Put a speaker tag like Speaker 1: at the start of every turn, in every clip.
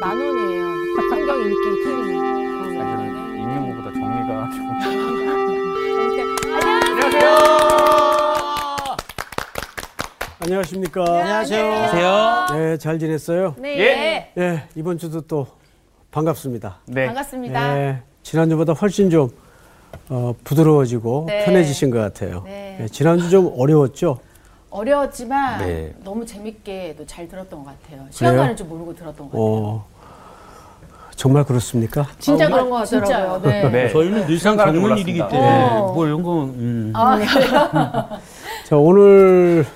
Speaker 1: 만 원이에요. 성경 읽기 TV.
Speaker 2: 사실은 읽는 것보다 정리가 좀.
Speaker 3: 안녕하십니까.
Speaker 4: 안녕하세요.
Speaker 3: 네, 잘 지냈어요?
Speaker 1: 네.
Speaker 2: 예.
Speaker 3: 예, 이번 주도 또 반갑습니다.
Speaker 2: 네.
Speaker 1: 반갑습니다.
Speaker 3: 예, 지난주보다 훨씬 좀 어, 부드러워지고
Speaker 1: 네.
Speaker 3: 편해지신 것 같아요.
Speaker 1: 네.
Speaker 3: 예, 지난주 좀 어려웠죠?
Speaker 1: 어려웠지만
Speaker 2: 네.
Speaker 1: 너무 재밌게도 잘 들었던 것 같아요. 시간? 가는 줄 모르고 들었던 것 같아요.
Speaker 3: 어, 정말 그렇습니까?
Speaker 1: 진짜
Speaker 4: 아,
Speaker 1: 그런 것 같더라고요. 네.
Speaker 2: 네.
Speaker 4: 저희는 늘상 겪는. 일이기 때문에
Speaker 1: 어.
Speaker 4: 뭐 이런 거 음.
Speaker 1: 아,
Speaker 3: 자, 오늘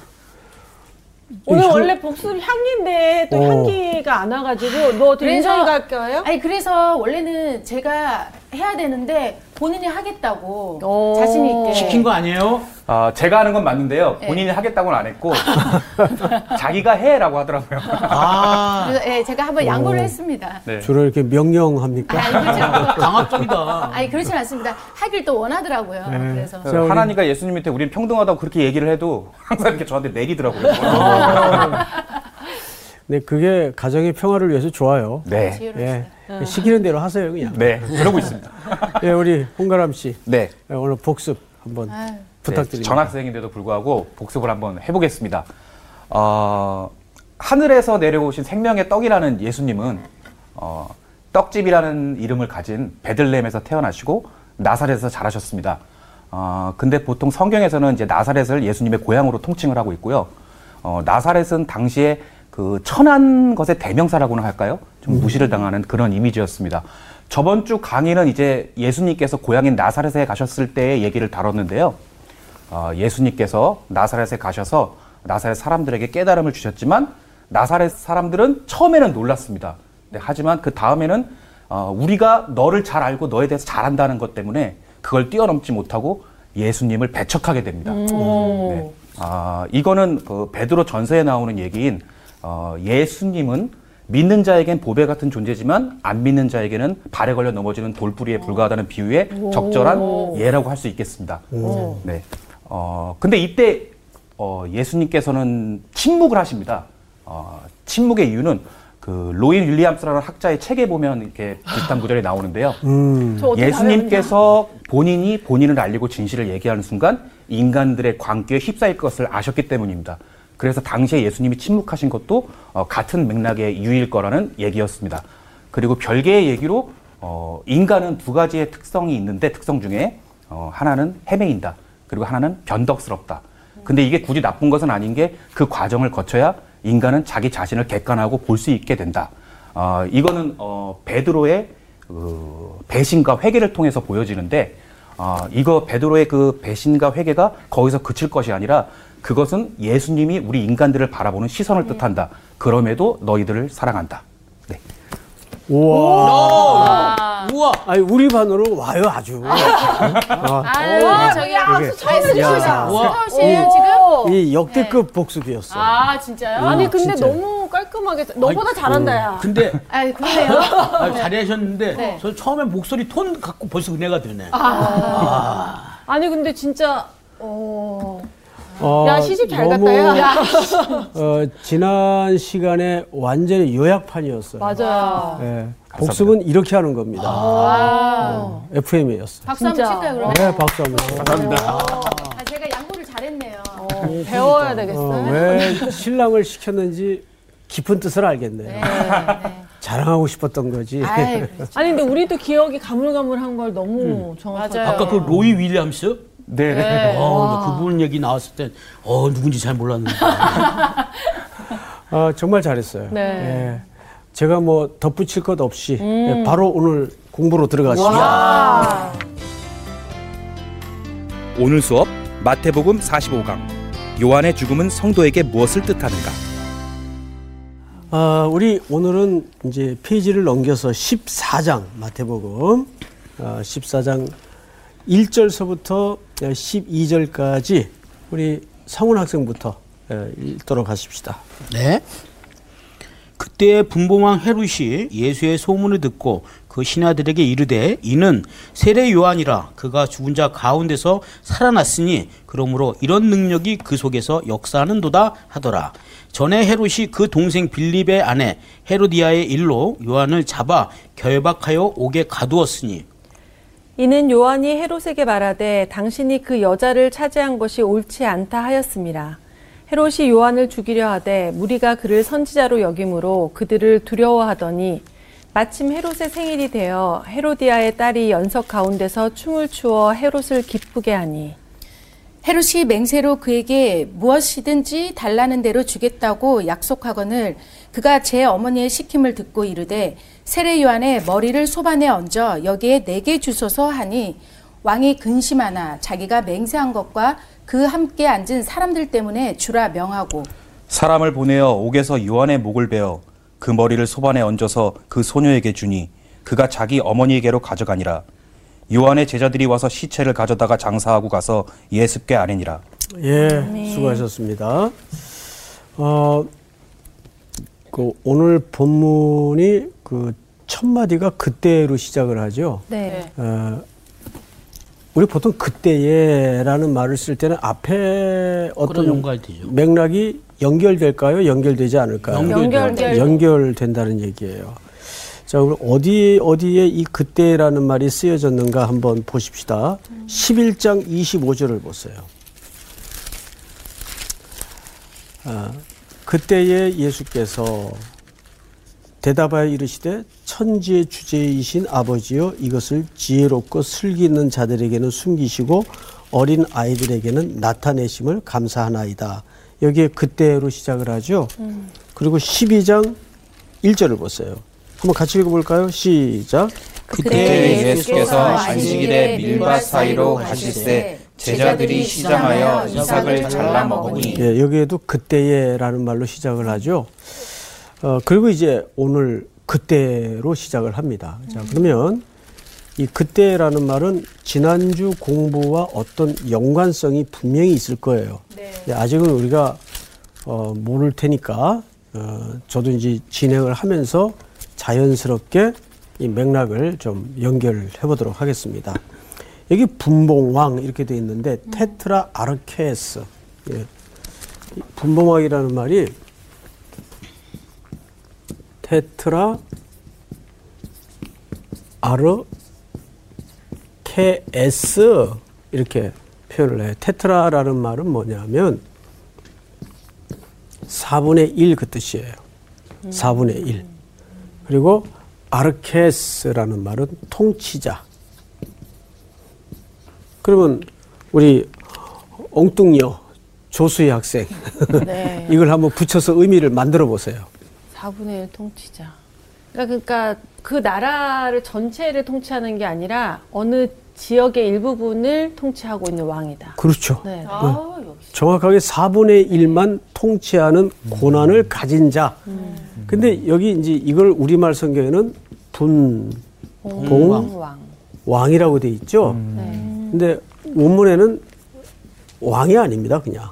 Speaker 5: 오늘
Speaker 3: 향-
Speaker 5: 원래 복술 향기인데 또
Speaker 3: 어.
Speaker 5: 향기가 안 와가지고 너 된장이 갈 거예요?
Speaker 1: 아니 그래서 원래는 제가 해야 되는데 본인이 하겠다고
Speaker 5: 오.
Speaker 1: 자신 있게
Speaker 4: 시킨 거 아니에요?
Speaker 2: 아, 제가 하는 건 맞는데요.
Speaker 1: 네.
Speaker 2: 본인이 하겠다고는 안 했고, 자기가 해라고 하더라고요.
Speaker 4: 아
Speaker 1: 그래서 예, 제가 한번 양보를 했습니다.
Speaker 2: 네.
Speaker 3: 주로 이렇게 명령합니까?
Speaker 1: 아니 그렇지
Speaker 4: 강압적이다.
Speaker 1: 아니 그렇진 않습니다. 하길 또 원하더라고요.
Speaker 3: 네.
Speaker 1: 그래서
Speaker 3: 자, 우리-
Speaker 2: 하나님과 예수님한테 우리는 평등하다고 그렇게 얘기를 해도 항상 이렇게 저한테 내리더라고요.
Speaker 3: 네, 그게 가정의 평화를 위해서 좋아요.
Speaker 2: 네.
Speaker 1: 지혜로우시다.
Speaker 3: 예, 시키는 대로 하세요, 그냥.
Speaker 2: 네. 그러고 있습니다.
Speaker 3: 예, 우리 홍가람 씨,
Speaker 2: 네.
Speaker 3: 예, 오늘 복습 한번
Speaker 1: 아유.
Speaker 3: 부탁드립니다.
Speaker 2: 네, 전학생인데도 불구하고 복습을 한번 해보겠습니다. 어, 하늘에서 내려오신 생명의 떡이라는 예수님은 어, 떡집이라는 이름을 가진 베들레헴에서 태어나시고 나사렛에서 자라셨습니다. 어, 근데 보통 성경에서는 이제 나사렛을 예수님의 고향으로 통칭을 하고 있고요. 어, 나사렛은 당시에 그 천한 것의 대명사라고나 할까요? 좀 무시를 당하는 그런 이미지였습니다. 저번 주 강의는 이제 예수님께서 고향인 나사렛에 가셨을 때의 얘기를 다뤘는데요. 어, 예수님께서 나사렛에 가셔서 나사렛 사람들에게 깨달음을 주셨지만 나사렛 사람들은 처음에는 놀랐습니다. 네, 하지만 그 다음에는 어, 우리가 너를 잘 알고 너에 대해서 잘 안다는 것 때문에 그걸 뛰어넘지 못하고 예수님을 배척하게 됩니다. 네. 아, 이거는 그 베드로 전서에 나오는 얘기인 어, 예수님은 믿는 자에겐 보배 같은 존재지만 안 믿는 자에게는 발에 걸려 넘어지는 돌부리에 불과하다는 비유의 적절한 예라고 할 수 있겠습니다. 네. 어, 근데 이때 어, 예수님께서는 침묵을 하십니다. 어, 침묵의 이유는 그 로인 윌리엄스라는 학자의 책에 보면 이렇게 비슷한 구절이 나오는데요.
Speaker 3: 음,
Speaker 2: 예수님께서 본인이 본인을 알리고 진실을 얘기하는 순간 인간들의 광기에 휩싸일 것을 아셨기 때문입니다. 그래서 당시에 예수님이 침묵하신 것도 어, 같은 맥락의 유일 거라는 얘기였습니다. 그리고 별개의 얘기로 어, 인간은 두 가지의 특성이 있는데 특성 중에 어, 하나는 헤매인다. 그리고 하나는 변덕스럽다. 근데 이게 굳이 나쁜 것은 아닌 게 그 과정을 거쳐야 인간은 자기 자신을 객관하고 볼 수 있게 된다. 어, 이거는 어, 베드로의 그 배신과 회개를 통해서 보여지는데 어, 이거 베드로의 그 배신과 회개가 거기서 그칠 것이 아니라 그것은 예수님이 우리 인간들을 바라보는 시선을 뜻한다. 그럼에도 너희들을 사랑한다. 네.
Speaker 3: 우와.
Speaker 4: 우와.
Speaker 3: 아니, 우리 반으로 와요, 아주. 아,
Speaker 1: 아유 저기 처음 해주시죠.
Speaker 4: 우와.
Speaker 1: 서울시에요 지금?
Speaker 3: 이 역대급 복습이었어요.
Speaker 1: 아 진짜요?
Speaker 5: 아니 근데
Speaker 3: 진짜.
Speaker 5: 너무 깔끔하게 너보다 잘한다 야.
Speaker 4: 근데
Speaker 1: 아 그러네요.
Speaker 4: 아, 잘하셨는데
Speaker 1: 네.
Speaker 4: 저 처음엔 목소리 톤 갖고 벌써 은혜가 되네.
Speaker 5: 아니 근데 진짜 어.
Speaker 3: 어,
Speaker 5: 야 시집 잘
Speaker 3: 너무,
Speaker 5: 갔다 야.
Speaker 3: 어, 지난 시간에 완전히 요약판이었어요.
Speaker 5: 맞아요.
Speaker 3: 예, 복습은 이렇게 하는 겁니다.
Speaker 1: 아,
Speaker 3: FM이었어요.
Speaker 1: 박수 한번. 칠까요 그러면?
Speaker 3: 네, 박수 한번. 감사합니다.
Speaker 1: 아, 제가 양보를 잘했네요.
Speaker 5: 어, 배워야 되겠어요.
Speaker 3: 어, 왜 신랑을 시켰는지 깊은 뜻을 알겠네요.
Speaker 1: 네, 네.
Speaker 3: 자랑하고 싶었던 거지.
Speaker 1: 아이, 그렇죠.
Speaker 5: 아니 근데 우리도 기억이 가물가물한 걸 너무 정확하게.
Speaker 1: 맞아요.
Speaker 4: 아까 그 로이 윌리엄스?
Speaker 2: 네.
Speaker 1: 네.
Speaker 4: 어, 그분 얘기 나왔을 땐 어, 누군지 잘 몰랐는데.
Speaker 3: 어, 정말 잘했어요.
Speaker 5: 네.
Speaker 3: 예. 제가 뭐 덧붙일 것 없이 예, 바로 오늘 공부로 들어가시죠.
Speaker 6: 오늘 수업 마태복음 45강 요한의 죽음은 성도에게 무엇을 뜻하는가?
Speaker 3: 아, 우리 오늘은 이제 페이지를 넘겨서 14장 마태복음 어, 14장 1절서부터 12절까지 우리 성훈 학생부터 예, 읽도록 하십시다.
Speaker 4: 네. 그때 분봉왕 헤롯이 예수의 소문을 듣고 그 신하들에게 이르되 이는 세례 요한이라 그가 죽은 자 가운데서 살아났으니 그러므로 이런 능력이 그 속에서 역사하는도다 하더라. 전에 헤롯이 그 동생 빌립의 아내 헤로디아의 일로 요한을 잡아 결박하여 옥에 가두었으니
Speaker 7: 이는 요한이 헤롯에게 말하되 당신이 그 여자를 차지한 것이 옳지 않다 하였습니다. 헤롯이 요한을 죽이려 하되 무리가 그를 선지자로 여김으로 그들을 두려워하더니 마침 헤롯의 생일이 되어 헤로디아의 딸이 연석 가운데서 춤을 추어 헤롯을 기쁘게 하니
Speaker 1: 헤롯이 맹세로 그에게 무엇이든지 달라는 대로 주겠다고 약속하거늘 그가 제 어머니의 시킴을 듣고 이르되 세례 요한의 머리를 소반에 얹어 여기에 내게 주소서 하니 왕이 근심하나 자기가 맹세한 것과 그 함께 앉은 사람들 때문에 주라 명하고
Speaker 2: 사람을 보내어 옥에서 요한의 목을 베어 그 머리를 소반에 얹어서 그 소녀에게 주니 그가 자기 어머니에게로 가져가니라. 요한의 제자들이 와서 시체를 가져다가 장사하고 가서 예습궤 아니니라.
Speaker 3: 예, 수고하셨습니다. 어, 그 오늘 본문이 그 첫 마디가 그때로 시작을 하죠.
Speaker 7: 네.
Speaker 3: 어, 우리 보통 그때에라는 말을 쓸 때는 앞에 어떤. 맥락이 연결될까요? 연결되지 않을까요?
Speaker 7: 연결.
Speaker 3: 연결된다는 얘기예요. 자, 그럼 어디 어디에 이 그때라는 말이 쓰여졌는가 한번 보십시다. 11장 25절을 보세요. 아, 그때에 예수께서 대답하여 이르시되 천지의 주제이신 아버지여 이것을 지혜롭고 슬기 있는 자들에게는 숨기시고 어린 아이들에게는 나타내심을 감사하나이다. 여기에 그때로 시작을 하죠. 그리고 12장 1절을 보세요. 한번 같이 읽어볼까요? 시작.
Speaker 2: 그때 예수께서 안식일에 밀밭 사이로 가실새 제자들이 시장하여 이삭을 잘라 먹으니
Speaker 3: 예, 여기에도 그때에라는 말로 시작을 하죠. 어, 그리고 이제 오늘 그때로 시작을 합니다. 자, 그러면 이 그때라는 말은 지난주 공부와 어떤 연관성이 분명히 있을 거예요. 네, 아직은 우리가 어, 모를 테니까 어, 저도 이제 진행을 하면서 자연스럽게 이 맥락을 좀 연결해 보도록 하겠습니다. 여기 분봉왕 이렇게 돼 있는데 테트라 아르케스 예. 이 분봉왕이라는 말이 테트라 아르케스 이렇게 표현을 해요. 테트라라는 말은 뭐냐면 4분의 1 그 뜻이에요. 4분의 1. 그리고 아르케스라는 말은 통치자. 그러면 우리 엉뚱녀 조수희 학생
Speaker 7: 네.
Speaker 3: 이걸 한번 붙여서 의미를 만들어 보세요.
Speaker 7: 4분의 1 통치자. 그러니까, 그러니까 그 나라를 전체를 통치하는 게 아니라 어느 지역의 일부분을 통치하고 있는 왕이다.
Speaker 3: 그렇죠.
Speaker 7: 네.
Speaker 1: 아, 역시.
Speaker 3: 정확하게 4분의 1만 통치하는 고난을 가진 자. 근데 여기 이제 이걸 우리말 성경에는 분 봉
Speaker 7: 왕.
Speaker 3: 왕이라고 돼 있죠.
Speaker 7: 네.
Speaker 3: 근데 원문에는 왕이 아닙니다, 그냥.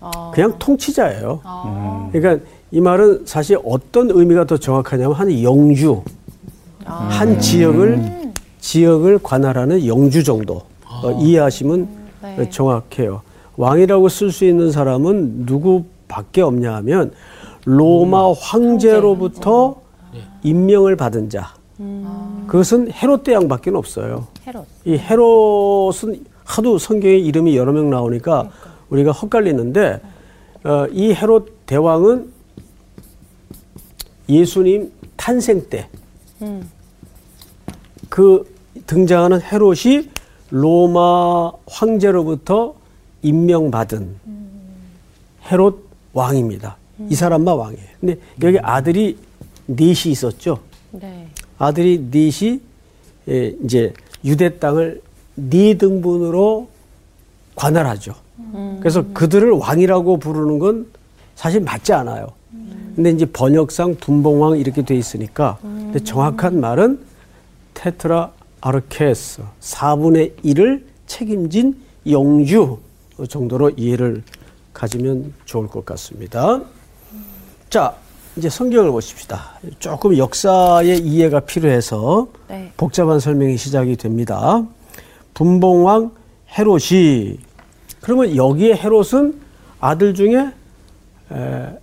Speaker 7: 어.
Speaker 3: 그냥 통치자예요.
Speaker 1: 아.
Speaker 3: 그러니까 이 말은 사실 어떤 의미가 더 정확하냐면 한 영주, 한 지역을 지역을 관할하는 영주 정도 어, 이해하시면
Speaker 7: 네.
Speaker 3: 정확해요. 왕이라고 쓸 수 있는 사람은 누구밖에 없냐 하면 로마 황제로부터 임명을 받은 자. 그것은 헤롯 대왕밖에 없어요.
Speaker 7: 헤롯.
Speaker 3: 이 헤롯은 하도 성경에 이름이 여러 명 나오니까 우리가 헛갈리는데 어, 이 헤롯 대왕은 예수님 탄생 때그 등장하는 헤롯이 로마 황제로부터 임명받은 헤롯 왕입니다. 이 사람만 왕이에요. 근데 여기 아들이 넷이 있었죠.
Speaker 7: 네.
Speaker 3: 아들이 넷이 예, 이제 유대 땅을 네 등분으로 관할하죠. 그래서 그들을 왕이라고 부르는 건 사실 맞지 않아요. 근데 이제 번역상 분봉왕 이렇게 돼 있으니까 근데 정확한 말은 테트라 아르케스 4분의 1을 책임진 영주 정도로 이해를 가지면 좋을 것 같습니다. 자, 이제 성경을 보십시다. 조금 역사의 이해가 필요해서
Speaker 7: 네.
Speaker 3: 복잡한 설명이 시작이 됩니다. 분봉왕 헤롯이 그러면 여기에 헤롯은 아들 중에 에,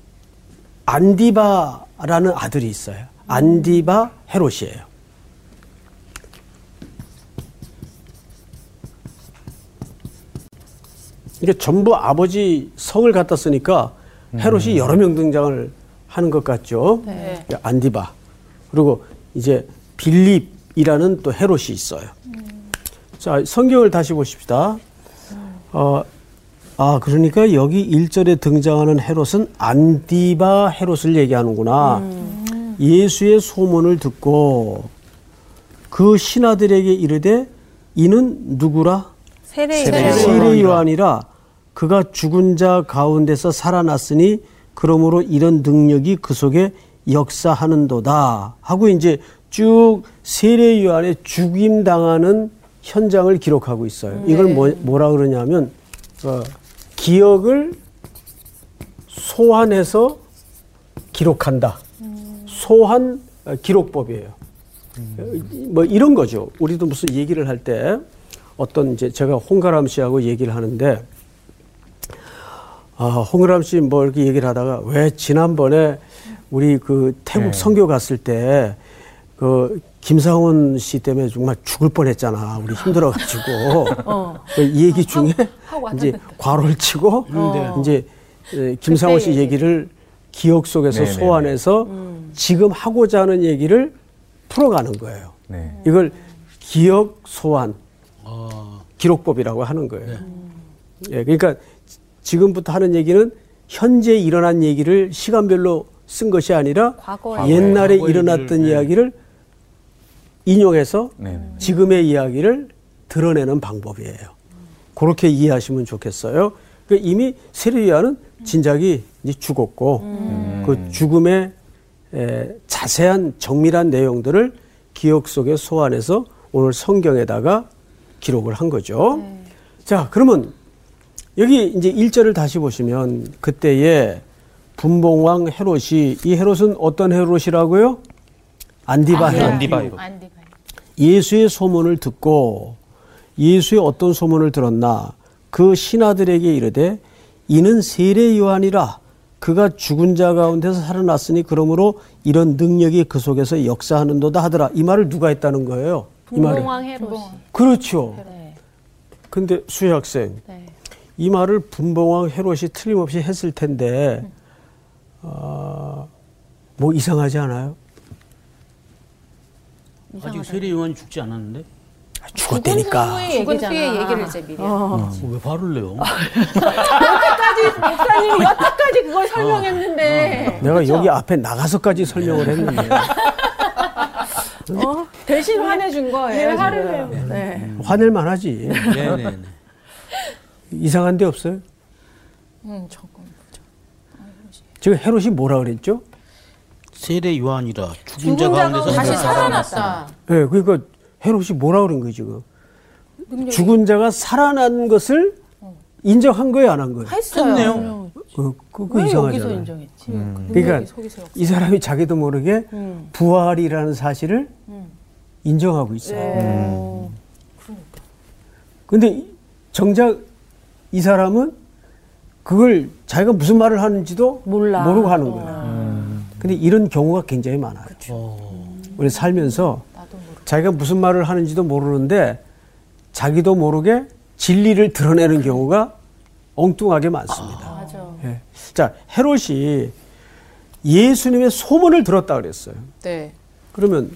Speaker 3: 안디바라는 아들이 있어요. 안디바 헤롯이에요. 이게 전부 아버지 성을 갖다 쓰니까 헤롯이 여러 명 등장을 하는 것 같죠.
Speaker 7: 네.
Speaker 3: 안디바 그리고 이제 빌립이라는 또 헤롯이 있어요. 자 성경을 다시 보십시다. 어, 아 그러니까 여기 1절에 등장하는 헤롯은 안디바 헤롯을 얘기하는구나. 예수의 소문을 듣고 그 신하들에게 이르되 이는 누구라?
Speaker 7: 세례
Speaker 3: 세례
Speaker 7: 요한.
Speaker 3: 요한이라 그가 죽은 자 가운데서 살아났으니 그러므로 이런 능력이 그 속에 역사하는도다 하고 이제 쭉 세례 요한의 죽임 당하는 현장을 기록하고 있어요. 이걸 뭐, 뭐라 그러냐면 어, 기억을 소환해서 기록한다. 소환 어, 기록법이에요. 뭐 이런 거죠. 우리도 무슨 얘기를 할 때 어떤 이제 제가 홍가람 씨하고 얘기를 하는데 아, 홍가람 씨 뭐 이렇게 얘기를 하다가 왜 지난번에 우리 그 태국
Speaker 2: 네.
Speaker 3: 선교 갔을 때 그 김상훈 씨 때문에 정말 죽을 뻔했잖아. 우리 힘들어가지고 그이 얘기 중에 이제 과로를 치고 이제 에, 김상훈 씨 얘기를 기억 속에서
Speaker 2: 네네네.
Speaker 3: 소환해서 지금 하고자 하는 얘기를 풀어가는 거예요.
Speaker 2: 네.
Speaker 3: 이걸 기억 소환 기록법이라고 하는 거예요. 예, 그러니까 지금부터 하는 얘기는 현재 일어난 얘기를 시간별로 쓴 것이 아니라
Speaker 7: 과거에
Speaker 3: 옛날에
Speaker 4: 과거의
Speaker 3: 일어났던
Speaker 4: 일을, 네.
Speaker 3: 이야기를 인용해서
Speaker 2: 네.
Speaker 3: 지금의 이야기를 드러내는 방법이에요. 그렇게 이해하시면 좋겠어요. 그 이미 세례요한은 진작이 이제 죽었고 그 죽음의 에, 자세한 정밀한 내용들을 기억 속에 소환해서 오늘 성경에다가 기록을 한 거죠. 자, 그러면 여기 이제 1절을 다시 보시면 그때에 분봉왕 헤롯이 이 헤롯은 어떤 헤롯이라고요? 안디바 헤롯.
Speaker 2: 안디바 헤롯.
Speaker 1: 안디바.
Speaker 3: 예수의 소문을 듣고 예수의 어떤 소문을 들었나 그 신하들에게 이르되 이는 세례 요한이라 그가 죽은 자 가운데서 살아났으니 그러므로 이런 능력이 그 속에서 역사하는도다 하더라 이 말을 누가 했다는 거예요
Speaker 7: 분봉왕 헤롯이.
Speaker 3: 그렇죠
Speaker 7: 네.
Speaker 3: 근데 수혜 학생
Speaker 7: 네.
Speaker 3: 이 말을 분봉왕 헤롯이 틀림없이 했을 텐데 아, 뭐 이상하지 않아요?
Speaker 4: 아직 세례 요한이 죽지 않았는데
Speaker 3: 죽었다니까
Speaker 1: 죽은 후의 얘기를 이제 미리.
Speaker 4: 어, 왜 화를 내요?
Speaker 5: 목사님이 여태까지 그걸 설명했는데
Speaker 3: 내가 여기 앞에 나가서까지 설명을 했는데
Speaker 5: 어? 대신 화내준 거예요.
Speaker 1: 네, 화를. 내요.
Speaker 5: 네.
Speaker 3: 화낼 만하지
Speaker 4: 네네네.
Speaker 3: 이상한 데 없어요?
Speaker 1: 음, 조금.
Speaker 3: 지금 헤롯이 뭐라 그랬죠?
Speaker 4: 세례 요한이라 죽은
Speaker 5: 죽은 자자
Speaker 4: 가운데서
Speaker 5: 가운데
Speaker 1: 다시
Speaker 4: 살아났다.
Speaker 1: 살아났다.
Speaker 3: 예, 그러니까 헤롯이 뭐라 그런 거예요 지금?
Speaker 1: 능력이
Speaker 3: 죽은 자가 살아난 것을 인정한 거예요, 안 한 거예요?
Speaker 4: 했어요.
Speaker 3: 그, 그,
Speaker 5: 그왜 여기서
Speaker 3: 이상하잖아요.
Speaker 5: 인정했지?
Speaker 3: 그러니까
Speaker 1: 속에서
Speaker 3: 이 사람이 자기도 모르게
Speaker 5: 음.
Speaker 3: 부활이라는 사실을 인정하고 있어요.
Speaker 5: 네.
Speaker 3: 근데 이- 정작 이 사람은 그걸 자기가 무슨 말을 하는지도
Speaker 5: 몰라.
Speaker 3: 모르고 하는 거예요. 근데 이런 경우가 굉장히 많아요. 우리 살면서 자기가 무슨 말을 하는지도 모르는데 자기도 모르게 진리를 드러내는 경우가 엉뚱하게 많습니다.
Speaker 1: 맞아.
Speaker 3: 예. 자, 헤롯이 예수님의 소문을 들었다 그랬어요.
Speaker 1: 네.
Speaker 3: 그러면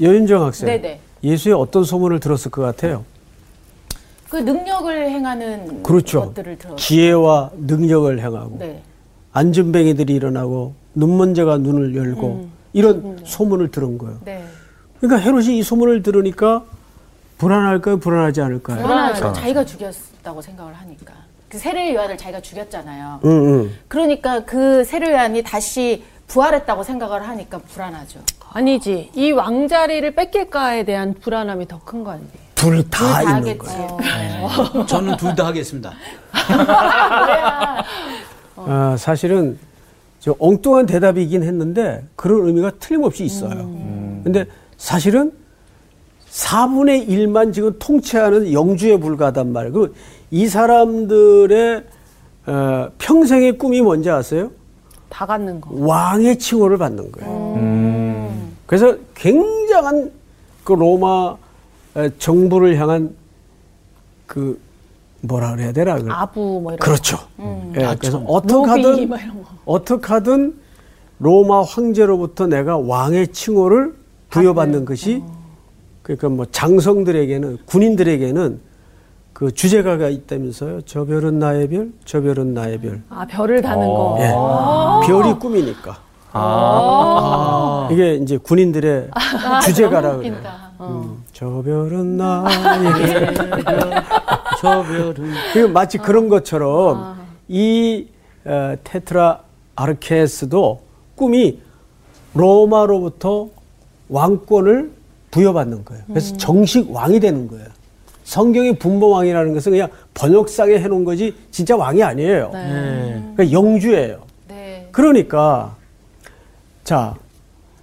Speaker 3: 여윤정 학생,
Speaker 1: 네네.
Speaker 3: 예수의 어떤 소문을 들었을 것 같아요?
Speaker 1: 그 능력을 행하는
Speaker 3: 그렇죠.
Speaker 1: 것들을 들어.
Speaker 3: 지혜와 능력을 행하고
Speaker 1: 네.
Speaker 3: 안전뱅이들이 일어나고 눈먼저가 눈을 열고 이런 소문을 들은 거예요.
Speaker 1: 네.
Speaker 3: 그러니까 헤롯이 이 소문을 들으니까 불안할까요? 불안하지 않을까요?
Speaker 1: 불안하죠. 자기가 죽였다고 생각을 하니까. 그 세례 요한을 자기가 죽였잖아요.
Speaker 3: 응, 응.
Speaker 1: 그러니까 그 세례 요한이 다시 부활했다고 생각을 하니까 불안하죠.
Speaker 7: 아니지. 이 왕자리를 뺏길까에 대한 불안함이 더 큰 거 아니에요?
Speaker 1: 둘다다
Speaker 3: 있는
Speaker 1: 하겠지.
Speaker 3: 거예요.
Speaker 4: 저는 둘 다 하겠습니다.
Speaker 3: 아, 사실은 저 엉뚱한 대답이긴 했는데 그런 의미가 틀림없이 있어요. 근데 사실은 4분의 1만 지금 통치하는 영주에 불과하단 말이에요. 그리고 이 사람들의 어, 평생의 꿈이 뭔지 아세요?
Speaker 7: 다 갖는 거.
Speaker 3: 왕의 칭호를 받는 거예요. 그래서 굉장한 그 로마 에, 정부를 향한 그 뭐라 그래야 되나? 그
Speaker 7: 아부 뭐 이런
Speaker 3: 그렇죠. 예, 그래서 어떻게
Speaker 5: 로비
Speaker 3: 하든
Speaker 5: 막 이런 거.
Speaker 3: 어떻게 하든 로마 황제로부터 내가 왕의 칭호를 부여받는 것이 그러니까 뭐 장성들에게는 군인들에게는 그 주제가가 있다면서요. 저 별은 나의 별, 저 별은 나의 별.
Speaker 7: 아 별을 다는 거.
Speaker 3: 예. 별이 꿈이니까. 이게 이제 군인들의 주제가라 그래요. 음, 저 별은 나의 별.
Speaker 4: 저 별은
Speaker 3: 그 마치 그런 것처럼 이 어, 테트라 아르케스도 꿈이 로마로부터 왕권을 부여받는 거예요. 그래서 정식 왕이 되는 거예요. 성경의 분봉왕이라는 것은 그냥 번역상에 해놓은 거지 진짜 왕이 아니에요. 그러니까 영주예요.
Speaker 1: 네.
Speaker 3: 그러니까 자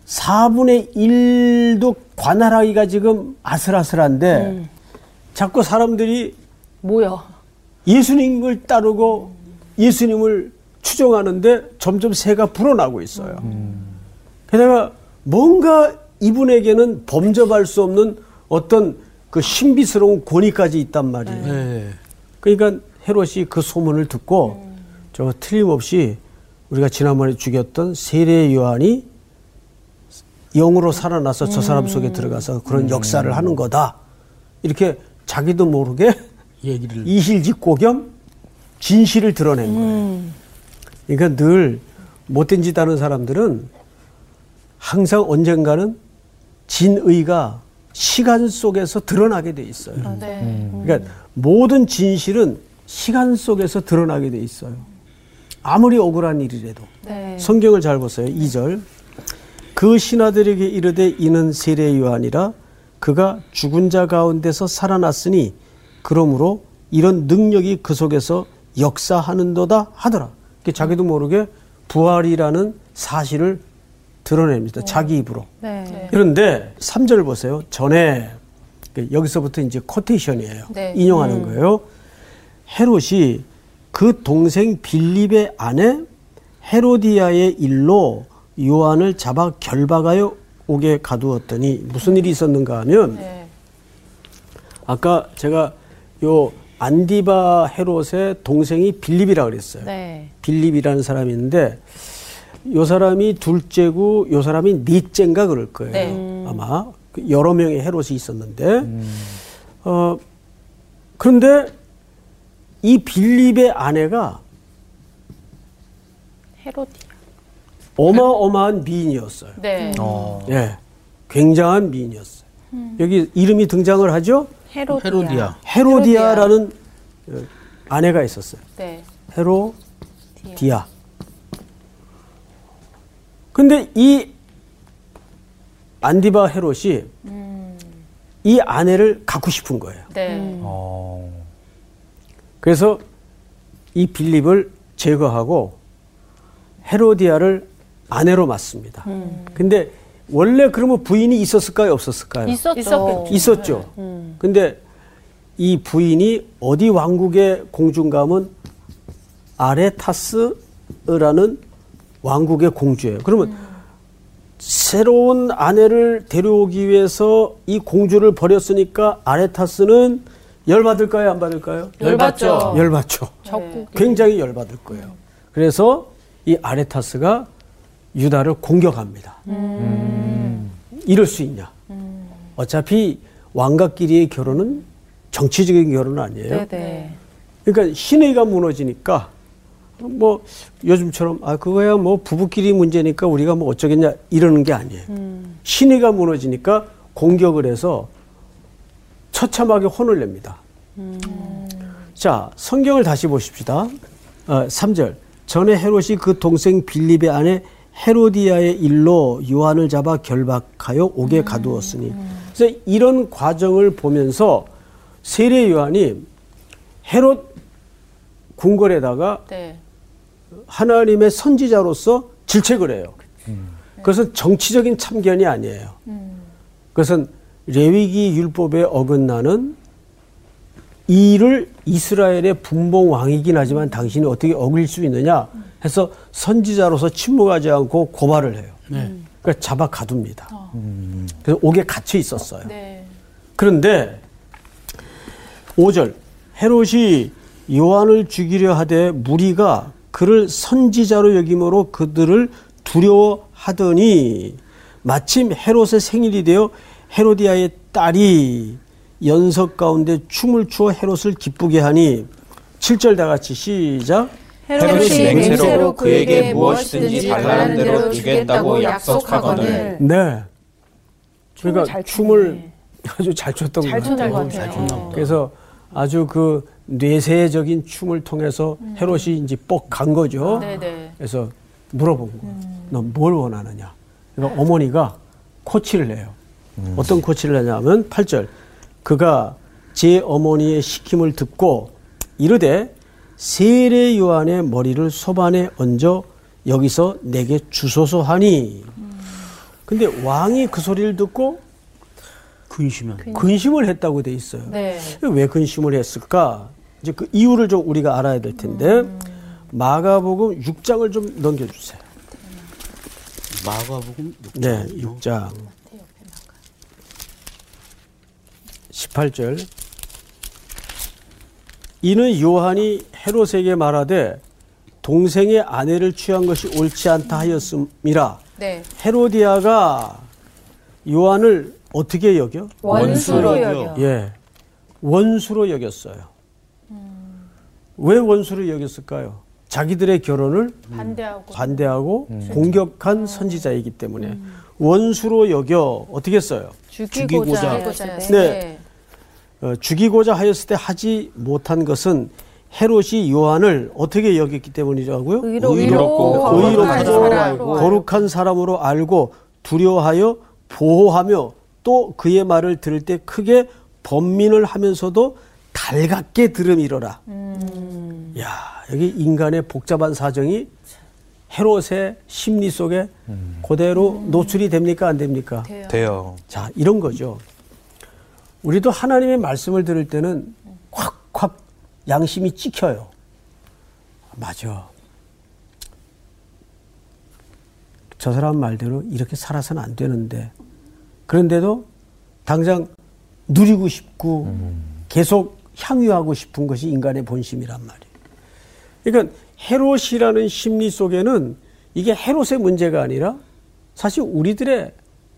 Speaker 3: 4분의 1도 관할하기가 지금 아슬아슬한데 자꾸 사람들이
Speaker 7: 뭐야?
Speaker 3: 예수님을 따르고 예수님을 추종하는데 점점 새가 불어나고 있어요. 게다가 뭔가 이분에게는 범접할 수 없는 어떤 그 신비스러운 권위까지 있단 말이에요.
Speaker 4: 네.
Speaker 3: 그러니까 헤롯이 그 소문을 듣고 저 틀림없이 우리가 지난번에 죽였던 세례 요한이 영으로 살아나서 저 사람 속에 들어가서 그런 역사를 하는 거다. 이렇게 자기도 모르게
Speaker 4: 얘기를
Speaker 3: 이실직고 겸 진실을 드러낸 거예요. 그러니까 늘 못된 짓 하는 사람들은 항상 언젠가는 진의가 시간 속에서 드러나게 돼 있어요.
Speaker 1: 네.
Speaker 3: 그러니까 모든 진실은 시간 속에서 드러나게 돼 있어요. 아무리 억울한 일이라도.
Speaker 1: 네.
Speaker 3: 성경을 잘 보세요. 2절. 그 신하들에게 이르되 이는 세례 요한이라 그가 죽은 자 가운데서 살아났으니 그러므로 이런 능력이 그 속에서 역사하는도다 하더라. 이렇게 자기도 모르게 부활이라는 사실을 드러냅니다. 자기 입으로.
Speaker 7: 네.
Speaker 3: 그런데 3절 보세요. 전에 그 여기서부터 이제 코테이션이에요.
Speaker 1: 네.
Speaker 3: 인용하는 거예요. 헤롯이 그 동생 빌립의 아내 헤로디아의 일로 요한을 잡아 결박하여 옥에 가두었더니 무슨 일이 있었는가 하면
Speaker 1: 네.
Speaker 3: 아까 제가 요 안디바 헤롯의 동생이 빌립이라 그랬어요.
Speaker 7: 네.
Speaker 3: 빌립이라는 사람이 있는데 요 사람이 둘째고 요 사람이 넷째인가 그럴 거예요.
Speaker 1: 네.
Speaker 3: 아마 그 여러 명의 헤롯이 있었는데 어 그런데 이 빌립의 아내가
Speaker 7: 헤로디아.
Speaker 3: 어마어마한 미인이었어요.
Speaker 1: 네.
Speaker 3: 예, 굉장한 미인이었어요. 여기 이름이 등장을 하죠.
Speaker 7: 헤로디아.
Speaker 4: 헤로디아.
Speaker 3: 헤로디아라는 어, 아내가 있었어요.
Speaker 1: 네.
Speaker 3: 헤로디아. 근데 이 안디바 헤롯이 이 아내를 갖고 싶은 거예요.
Speaker 1: 네.
Speaker 2: 어.
Speaker 3: 그래서 이 빌립을 제거하고 헤로디아를 아내로 맞습니다. 근데 원래 그러면 부인이 있었을까요, 없었을까요?
Speaker 7: 있었죠.
Speaker 1: 있었겠죠.
Speaker 3: 있었죠. 근데 이 부인이 어디 왕국의 공주인가면 아레타스라는 왕국의 공주예요. 그러면 새로운 아내를 데려오기 위해서 이 공주를 버렸으니까 아레타스는 열받을까요, 안 받을까요?
Speaker 1: 열받죠.
Speaker 3: 열받죠.
Speaker 7: 적국.
Speaker 3: 굉장히 열받을 거예요. 그래서 이 아레타스가 유다를 공격합니다. 이럴 수 있냐? 어차피 왕가끼리의 결혼은 정치적인 결혼은 아니에요.
Speaker 7: 네네.
Speaker 3: 그러니까 신의가 무너지니까 뭐 요즘처럼 아 그거야 뭐 부부끼리 문제니까 우리가 뭐 어쩌겠냐 이러는 게 아니에요. 신의가 무너지니까 공격을 해서 처참하게 혼을 냅니다. 자 성경을 다시 보십시다. 어, 3절 전에 헤롯이 그 동생 빌립의 아내 헤로디아의 일로 요한을 잡아 결박하여 옥에 가두었으니 그래서 이런 과정을 보면서 세례 요한이 헤롯 궁궐에다가
Speaker 1: 네.
Speaker 3: 하나님의 선지자로서 질책을 해요. 그것은 정치적인 참견이 아니에요. 그것은 레위기 율법에 어긋나는 이 일을 이스라엘의 분봉 왕이긴 하지만 당신이 어떻게 어길 수 있느냐 해서 선지자로서 침묵하지 않고 고발을 해요. 그러니까 잡아 가둡니다. 그래서 옥에 갇혀 있었어요.
Speaker 1: 네.
Speaker 3: 그런데 5절 헤롯이 요한을 죽이려 하되 무리가 그를 선지자로 여김으로 그들을 두려워하더니 마침 헤롯의 생일이 되어 헤로디아의 딸이 연석 가운데 춤을 추어 헤롯을 기쁘게 하니 7절 다 같이 시작
Speaker 1: 헤롯이
Speaker 2: 맹세로
Speaker 1: 맹세로
Speaker 2: 그에게
Speaker 1: 무엇이든지 달라는 대로 주겠다고 약속하거늘
Speaker 3: 네. 그러니까
Speaker 5: 잘
Speaker 3: 춤을. 아주 잘 췄던 잘것
Speaker 5: 췄던
Speaker 3: 같아요.
Speaker 5: 것 같아요.
Speaker 4: 췄나 보다.
Speaker 3: 그래서 아주 그 뇌세적인 춤을 통해서 헤롯이 이제 뻑 간 거죠.
Speaker 1: 네네.
Speaker 3: 그래서 물어본 거예요. 너뭘 원하느냐? 그러니까 어머니가 코치를 해요. 어떤 코치를 하냐면 8절. 그가 제 어머니의 시킴을 듣고 이르되 세례 요한의 머리를 소반에 얹어 여기서 내게 주소서 하니. 근데 왕이 그 소리를 듣고
Speaker 4: 근심한.
Speaker 3: 근심을 했다고 돼 있어요.
Speaker 1: 네.
Speaker 3: 왜 근심을 했을까? 이제 그 이유를 좀 우리가 알아야 될 텐데 마가복음 6장을 좀 넘겨주세요.
Speaker 4: 마가복음
Speaker 3: 네, 6장 18절. 이는 요한이 헤롯에게 말하되 동생의 아내를 취한 것이 옳지 않다 하였음이라.
Speaker 1: 네.
Speaker 3: 헤로디아가 요한을 어떻게 여겨?
Speaker 7: 원수로
Speaker 4: 원수로
Speaker 7: 여겨.
Speaker 3: 예, 원수로 여겼어요. 왜 원수로 여겼을까요? 자기들의 결혼을
Speaker 1: 반대하고.
Speaker 3: 반대하고 공격한 선지자이기 때문에 원수로 여겨 어떻게 했어요?
Speaker 7: 죽이고자
Speaker 4: 죽이고자
Speaker 1: 했을
Speaker 3: 네.
Speaker 1: 때.
Speaker 3: 어, 죽이고자 하였을 때 하지 못한 것은 헤롯이 요한을 어떻게 여겼기 때문이라고요?
Speaker 7: 의롭고
Speaker 4: 의롭고
Speaker 3: 의롭고
Speaker 7: 거룩한 사람으로
Speaker 3: 거룩한 사람으로 알고 두려워하여 보호하며 또 그의 말을 들을 때 크게 번민을 하면서도 달갑게 들음이러라. 야 여기 인간의 복잡한 사정이 헤롯의 심리 속에 그대로 노출이 됩니까 안 됩니까?
Speaker 1: 돼요.
Speaker 2: 돼요.
Speaker 3: 자, 이런 거죠. 우리도 하나님의 말씀을 들을 때는 콱콱 양심이 찍혀요. 맞아. 저 사람 말대로 이렇게 살아서는 안 되는데. 그런데도 당장 누리고 싶고 계속 향유하고 싶은 것이 인간의 본심이란 말이에요. 그러니까 헤롯이라는 심리 속에는 이게 헤롯의 문제가 아니라 사실 우리들의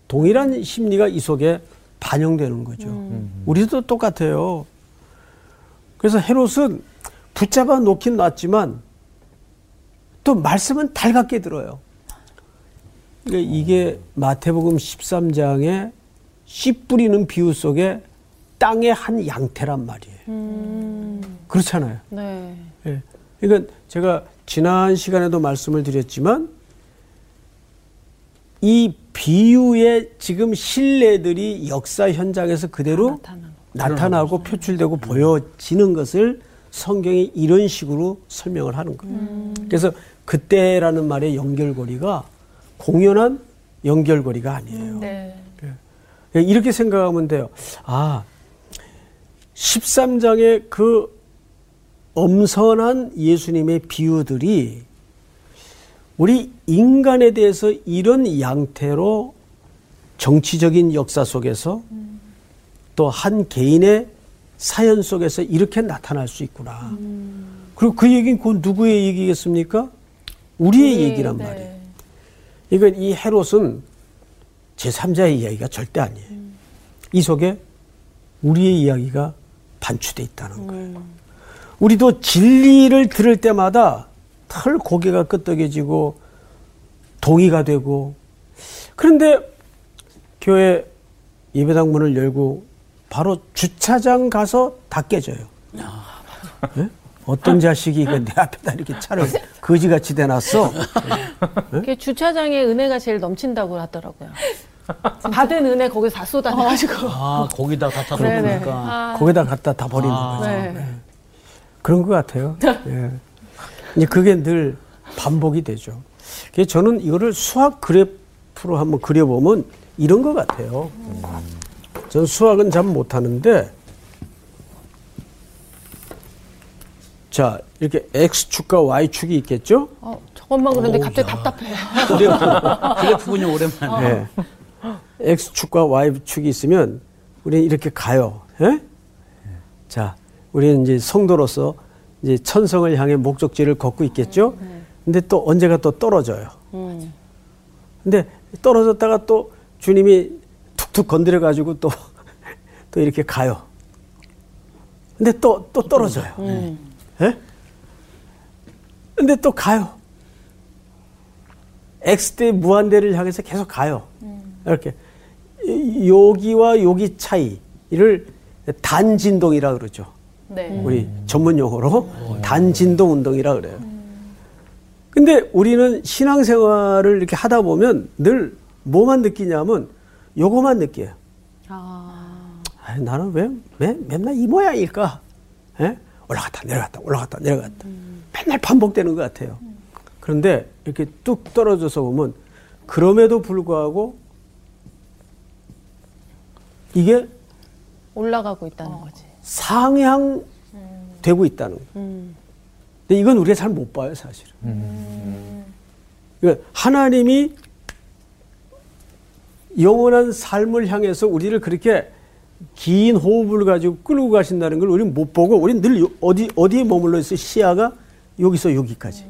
Speaker 3: 동일한 심리가 이 속에 반영되는 거죠. 우리도 똑같아요. 그래서 헤롯은 붙잡아 놓긴 놨지만 또 말씀은 달갑게 들어요. 그러니까 이게 마태복음 13장의 씨 뿌리는 비유 속에 땅의 한 양태란 말이에요. 그렇잖아요.
Speaker 7: 네.
Speaker 3: 예. 그러니까 제가 지난 시간에도 말씀을 드렸지만 이 비유의 지금 신뢰들이 역사 현장에서 그대로
Speaker 7: 나타나는
Speaker 3: 나타나고 표출되고 보여지는 것을 성경이 이런 식으로 설명을 하는 거예요. 그래서 그때라는 말의 연결고리가 공연한 연결고리가 아니에요.
Speaker 1: 네.
Speaker 3: 이렇게 생각하면 돼요. 아, 13장의 그 엄선한 예수님의 비유들이 우리 인간에 대해서 이런 양태로 정치적인 역사 속에서 또한 개인의 사연 속에서 이렇게 나타날 수 있구나. 그리고 그 얘기는 그 누구의 얘기겠습니까? 우리의
Speaker 1: 우리,
Speaker 3: 얘기란
Speaker 1: 네.
Speaker 3: 말이에요. 이건 이 헤롯은 제3자의 이야기가 절대 아니에요. 이 속에 우리의 이야기가 반추돼 있다는 거예요. 우리도 진리를 들을 때마다 털 고개가 끄덕여지고 동의가 되고 그런데 교회 예배당 문을 열고 바로 주차장 가서 다 깨져요. 예? 어떤 자식이 이거 내 앞에다 이렇게 차를 거지같이 대놨어.
Speaker 5: 그 주차장에 은혜가 제일 넘친다고 하더라고요. 받은 은혜 거기서 다 쏟아내가지고.
Speaker 4: 아 거기다 갖다
Speaker 5: 네네.
Speaker 4: 놓으니까
Speaker 3: 거기다 갖다 다 버리는
Speaker 4: 아.
Speaker 3: 거죠.
Speaker 5: 네.
Speaker 3: 그런 것 같아요. 예. 이제 그게 늘 반복이 되죠. 그래서 저는 이거를 수학 그래프로 한번 그려보면 이런 것 같아요. 저는 수학은 잘 못하는데 자 이렇게 x축과 y축이 있겠죠?
Speaker 5: 어, 저것만 그런데 갑자기 답답해.
Speaker 4: 그래프군요 오랜만에.
Speaker 3: 네. x축과 y축이 있으면 우리는 이렇게 가요. 예? 자, 우리는 이제 성도로서 이제 천성을 향해 목적지를 걷고 있겠죠? 근데 또 언제가 또 떨어져요. 근데 떨어졌다가 또 주님이 툭툭 건드려 가지고 또, 또 이렇게 가요. 근데 또, 또 떨어져요. 예? 근데 또 가요. X대 무한대를 향해서 계속 가요. 이렇게. 이- 여기와 여기 차이를 단진동이라 그러죠.
Speaker 5: 네.
Speaker 3: 우리 전문 용어로 단진동 운동이라 그래요. 근데 우리는 신앙생활을 이렇게 하다 보면 늘 뭐만 느끼냐면 요거만 느껴요.
Speaker 5: 아,
Speaker 3: 아이, 나는 왜, 왜 맨날 이 모양일까? 예? 올라갔다 내려갔다 올라갔다 내려갔다 맨날 반복되는 것 같아요. 그런데 이렇게 뚝 떨어져서 보면 그럼에도 불구하고 이게
Speaker 5: 올라가고 있다는 거지.
Speaker 3: 상향 되고 있다는 거예요.
Speaker 5: 음.
Speaker 3: 근데 이건 우리가 잘 못 봐요, 사실은. 그러니까 하나님이 영원한 삶을 향해서 우리를 그렇게 긴 호흡을 가지고 끌고 가신다는 걸 우리는 못 보고 우리는 늘 요- 어디 어디에 머물러 있어 시야가 여기서 여기까지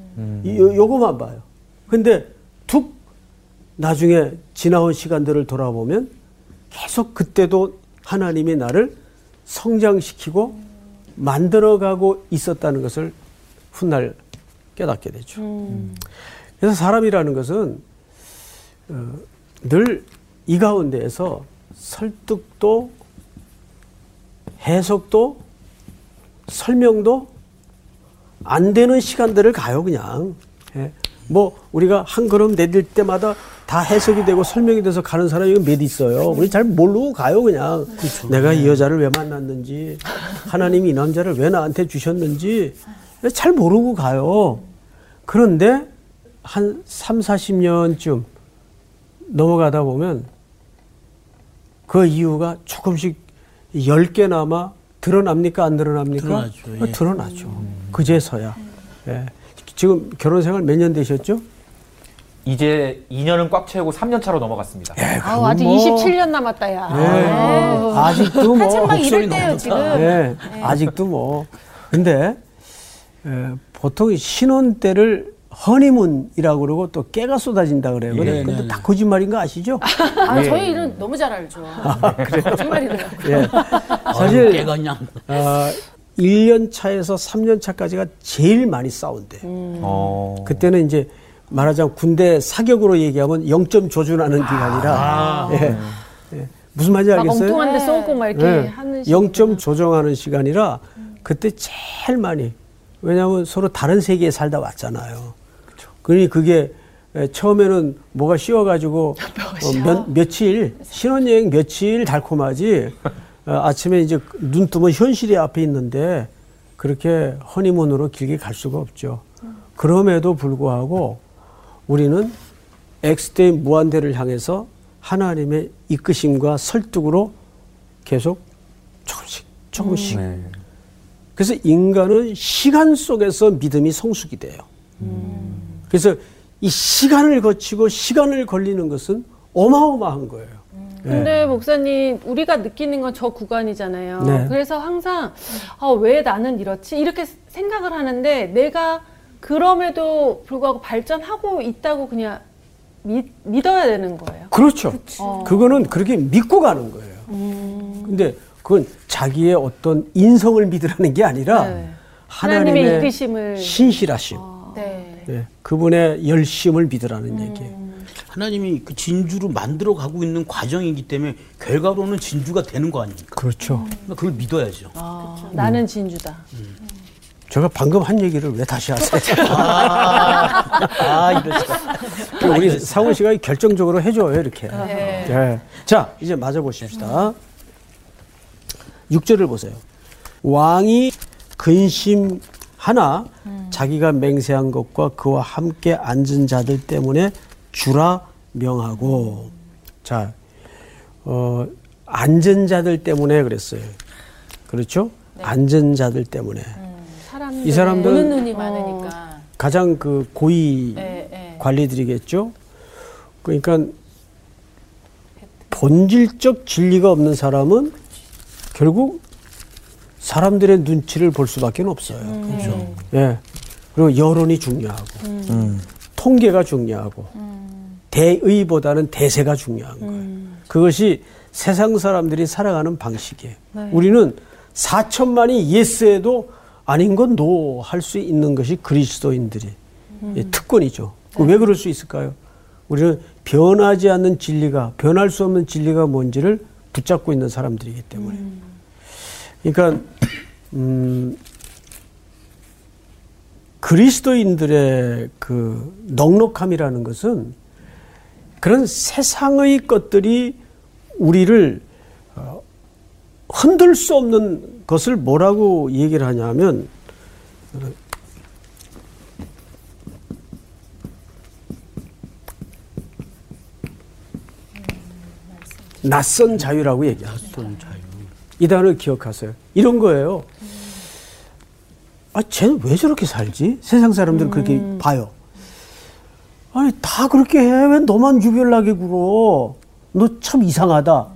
Speaker 3: 이- 요, 요거만 봐요. 근데 툭 나중에 지나온 시간들을 돌아보면 계속 그때도 하나님이 나를 성장시키고 만들어가고 있었다는 것을 훗날 깨닫게 되죠. 그래서 사람이라는 것은 어, 늘 이 가운데에서 설득도 해석도 설명도 안 되는 시간들을 가요 그냥. 예. 뭐 우리가 한 걸음 내딜 때마다 다 해석이 되고 설명이 돼서 가는 사람이 몇 있어요. 우리 잘 모르고 가요 그냥. 내가 이 여자를 왜 만났는지 하나님이 이 남자를 왜 나한테 주셨는지 잘 모르고 가요. 그런데 한 3, 40년쯤 넘어가다 보면 그 이유가 조금씩 10개나마 드러납니까? 안 드러납니까?
Speaker 4: 드러나죠, 예.
Speaker 3: 어, 드러나죠. 그제서야. 예. 지금 결혼 생활 몇 년 되셨죠?
Speaker 2: 이제 2년은 꽉 채우고 3년 차로 넘어갔습니다.
Speaker 5: 아우, 아직
Speaker 3: 뭐.
Speaker 5: 27년 남았다, 야.
Speaker 3: 네. 아직도 뭐.
Speaker 1: 한참 막 이럴 때요 지금.
Speaker 3: 네. 아직도 뭐. 근데, 에, 보통 신혼 때를 허니문이라고 그러고 또 깨가 쏟아진다 그래요. 근데
Speaker 4: 예,
Speaker 3: 그것도
Speaker 4: 네,
Speaker 3: 다 거짓말인 거 아시죠?
Speaker 1: 아, 저희 일은 너무 잘 알죠. 정말이더라고요.
Speaker 3: 예.
Speaker 4: 사실 깨가 그냥
Speaker 3: 아, 1년 차에서 3년 차까지가 제일 많이 싸운대.
Speaker 2: 어.
Speaker 3: 그때는 이제 말하자면 군대 사격으로 얘기하면 0점 조준하는 기간이라. 예. 예. 무슨 말인지
Speaker 5: 막
Speaker 3: 알겠어요?
Speaker 5: 엉뚱한 데 쏘고 막 이렇게
Speaker 3: 네.
Speaker 5: 하는
Speaker 3: 0점 조정하는 시간이라 그때 제일 많이 왜냐하면 서로 다른 세계에 살다 왔잖아요. 그러니 그게 에, 처음에는 뭐가 쉬워가지고 어, 몇, 며칠 신혼여행 며칠 달콤하지 어, 아침에 이제 눈 뜨면 현실이 앞에 있는데 그렇게 허니문으로 길게 갈 수가 없죠. 그럼에도 불구하고 우리는 X-day 무한대를 향해서 하나님의 이끄심과 설득으로 계속 조금씩 조금씩
Speaker 2: 네.
Speaker 3: 그래서 인간은 시간 속에서 믿음이 성숙이 돼요. 그래서 이 시간을 거치고 시간을 걸리는 것은 어마어마한 거예요.
Speaker 5: 근데 목사님 우리가 느끼는 건 저 구간이잖아요.
Speaker 3: 네.
Speaker 5: 그래서 항상 아, 왜 나는 이렇지 이렇게 생각을 하는데 내가 그럼에도 불구하고 발전하고 있다고 그냥 믿, 믿어야 되는 거예요.
Speaker 3: 그렇죠.
Speaker 5: 어.
Speaker 3: 그거는 그렇게 믿고 가는 거예요. 근데 그건 자기의 어떤 인성을 믿으라는 게 아니라
Speaker 5: 네.
Speaker 3: 하나님의,
Speaker 5: 하나님의 이끄심을
Speaker 3: 신실하심,
Speaker 1: 네.
Speaker 3: 예, 그분의 열심을 믿으라는 얘기예요.
Speaker 4: 하나님이 그 진주로 만들어 가고 있는 과정이기 때문에 결과로는 진주가 되는 거 아닙니까?
Speaker 3: 그렇죠.
Speaker 4: 그러니까 그걸 믿어야죠.
Speaker 5: 아, 나는 진주다.
Speaker 3: 제가 방금 한 얘기를 왜 다시 하세요?
Speaker 4: 아, 이러죠.
Speaker 3: 그 우리 상훈 씨가 결정적으로 해줘요, 이렇게.
Speaker 1: 네.
Speaker 3: 네. 자, 이제 맞아 보십시다. 6절을 보세요. 왕이 근심하여 하나 자기가 맹세한 것과 그와 함께 앉은 자들 때문에 주라 명하고 자 어, 앉은 자들 때문에 그랬어요. 그렇죠? 앉은 자들 때문에
Speaker 5: 사람들의
Speaker 3: 이 사람들은-
Speaker 1: 보는 눈이 많으니까.
Speaker 3: 가장 그 고위
Speaker 1: 예, 예.
Speaker 3: 관리들이겠죠. 그러니까 본질적 진리가 없는 사람은 결국 사람들의 눈치를 볼 수밖에 없어요. 그렇죠. 예. 그리고 여론이 중요하고 통계가 중요하고 대의보다는 대세가 중요한 거예요. 그것이 세상 사람들이 살아가는 방식이에요. 우리는 4천만이 예스해도 아닌 건 노 할 수 있는 것이 그리스도인들이 예, 특권이죠. 그왜 그럴 수 있을까요? 우리는 변하지 않는 진리가 변할 수 없는 진리가 뭔지를 붙잡고 있는 사람들이기 때문에. 그러니까 음, 그리스도인들의 그 넉넉함이라는 것은 그런 세상의 것들이 우리를 어, 흔들 수 없는 것을 뭐라고 얘기를 하냐면 어, 낯선 자유라고 얘기합니다.
Speaker 4: 자유.
Speaker 3: 이 단어를 기억하세요. 이런 거예요. 아, 쟤는 왜 저렇게 살지? 세상 사람들은 그렇게 봐요. 아니, 다 그렇게 해. 왜 너만 유별나게 굴어? 너 참 이상하다.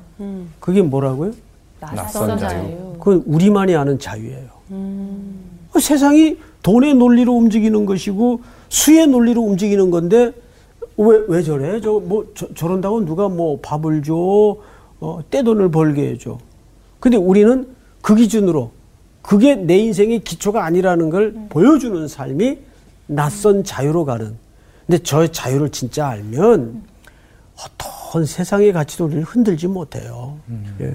Speaker 3: 그게 뭐라고요?
Speaker 1: 낯선 자유.
Speaker 3: 그건 우리만이 아는 자유예요. 어, 세상이 돈의 논리로 움직이는 것이고 수의 논리로 움직이는 건데 왜, 왜 저래? 저, 뭐, 저, 저런다고 누가 뭐 밥을 줘, 어, 떼돈을 벌게 해줘. 근데 우리는 그 기준으로 그게 내 인생의 기초가 아니라는 걸 보여주는 삶이 낯선 자유로 가는. 근데 저 자유를 진짜 알면 어떤 세상의 가치도 우리를 흔들지 못해요. 예.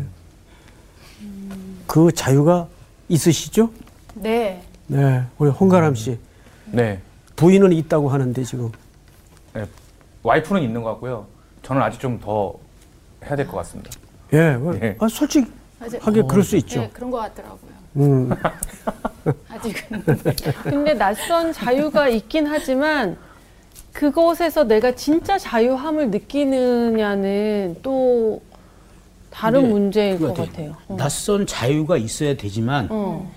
Speaker 3: 그 자유가 있으시죠?
Speaker 1: 네.
Speaker 3: 네. 우리 홍가람 씨.
Speaker 2: 네.
Speaker 3: 부인은 있다고 하는데 지금.
Speaker 2: 네. 와이프는 있는 것 같고요. 저는 아직 좀 더 해야 될 것 같습니다.
Speaker 3: 예. 그-
Speaker 2: 예.
Speaker 3: 아, 솔직하게 그럴 수 있죠.
Speaker 1: 네, 그런 것 같더라고요.
Speaker 3: 음.
Speaker 1: 아직은.
Speaker 5: 근데 낯선 자유가 있긴 하지만 그곳에서 내가 진짜 자유함을 느끼느냐는 또 다른 문제일
Speaker 4: 그거
Speaker 5: 것
Speaker 4: 같아.
Speaker 5: 같아요. 어.
Speaker 4: 낯선 자유가 있어야 되지만
Speaker 5: 어.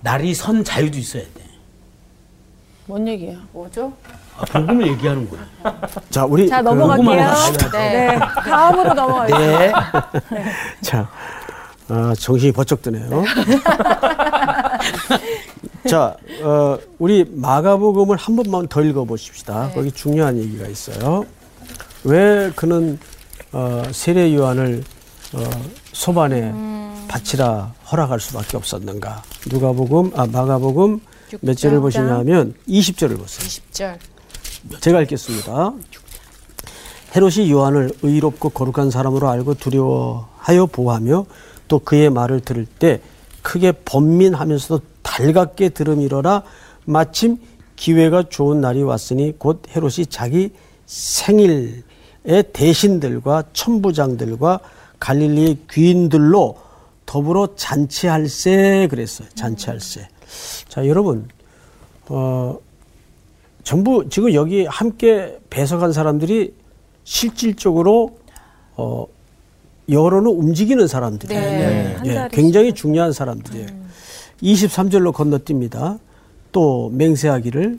Speaker 4: 날이 선 자유도 있어야 돼.
Speaker 5: 뭔 얘기야?
Speaker 1: 뭐죠?
Speaker 4: 아, 복음을 얘기하는 거야.
Speaker 3: 자, 우리
Speaker 5: 자
Speaker 3: 그-
Speaker 5: 넘어갈게요.
Speaker 4: 자유하자.
Speaker 5: 네. 다음으로 넘어갈게요.
Speaker 4: 네.
Speaker 3: 자, 아, 정신이 번쩍 드네요. 자, 어, 우리 마가복음을 한 번만 더 읽어보십시다. 거기 중요한 얘기가 있어요. 왜 그는 어, 세례 요한을 어, 소반에 바치라 허락할 수밖에 없었는가? 누가복음, 아 마가복음 몇 절을 보시냐면 20절을 보세요.
Speaker 1: 20절.
Speaker 3: 제가 읽겠습니다. 헤롯이 요한을 의롭고 거룩한 사람으로 알고 두려워하여 보호하며 또 그의 말을 들을 때 크게 번민하면서도 달갑게 들음이러라 마침 기회가 좋은 날이 왔으니 곧 헤롯이 자기 생일의 대신들과 천부장들과 갈릴리의 귀인들로 더불어 잔치할세 그랬어요. 잔치할세. 자, 여러분, 어, 전부 지금 여기 함께 배석한 사람들이 실질적으로 어 여론을 움직이는 사람들이에요.
Speaker 1: 네.
Speaker 5: 한
Speaker 3: 예,
Speaker 5: 자리씩.
Speaker 3: 굉장히 중요한 사람들이에요. 23절로 건너뜁니다. 또 맹세하기를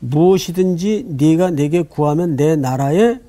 Speaker 3: 무엇이든지 네가 내게 구하면 내 나라에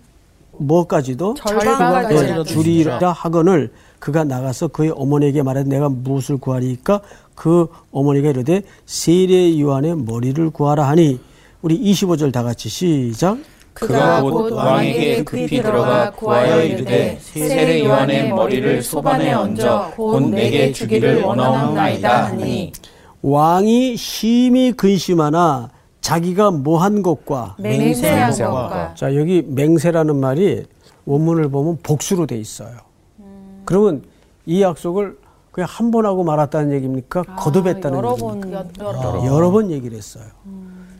Speaker 3: 뭐까지도
Speaker 5: 절반까지
Speaker 3: 예, 주리라 하거늘 그가 나가서 그의 어머니에게 말해 내가 무엇을 구하리까? 그 어머니가 이르되 세례 요한의 머리를 구하라 하니 우리 25절 다 같이 시작.
Speaker 1: 그가 곧 왕에게 급히 들어가 구하여 이르되 세례 요한의 머리를 소반에 얹어 곧 내게 주기를 원하옵나이다 하니.
Speaker 3: 왕이 심히 근심하나 자기가 뭐 한 것과
Speaker 1: 맹세한
Speaker 2: 맹세한
Speaker 1: 것과
Speaker 3: 자 여기 맹세라는 말이 원문을 보면 복수로 돼 있어요. 그러면 이 약속을 그냥 한 번 하고 말았다는 얘기입니까? 거듭했다는
Speaker 5: 여러
Speaker 3: 얘기입니까?
Speaker 5: 번
Speaker 1: 여러
Speaker 3: 여러 번 얘기를 했어요.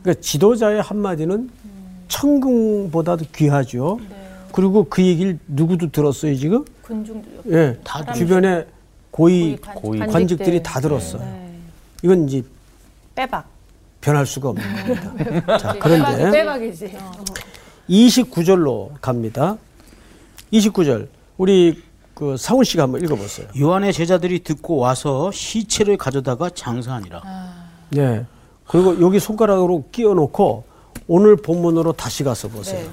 Speaker 3: 그러니까 지도자의 한마디는 천궁보다도 귀하죠. 그리고 그 얘기를 누구도 들었어요 지금?
Speaker 1: 군중들
Speaker 3: 예,
Speaker 4: 다
Speaker 3: 주변에 고위
Speaker 1: 고위
Speaker 2: 고위
Speaker 3: 관직들이 다 들었어요.
Speaker 5: 네.
Speaker 3: 이건 이제
Speaker 5: 빼박.
Speaker 3: 변할 수가 없는 겁니다. 자, 그런데
Speaker 5: 빼박이지.
Speaker 3: 29절로 갑니다. 29절. 우리 그 상훈 씨가 한번 읽어 보세요.
Speaker 4: 요한의 제자들이 듣고 와서 시체를 가져다가 장사하니라.
Speaker 3: 네. 그리고 여기 손가락으로 끼워 놓고 오늘 본문으로 다시 가서 보세요.
Speaker 1: 네.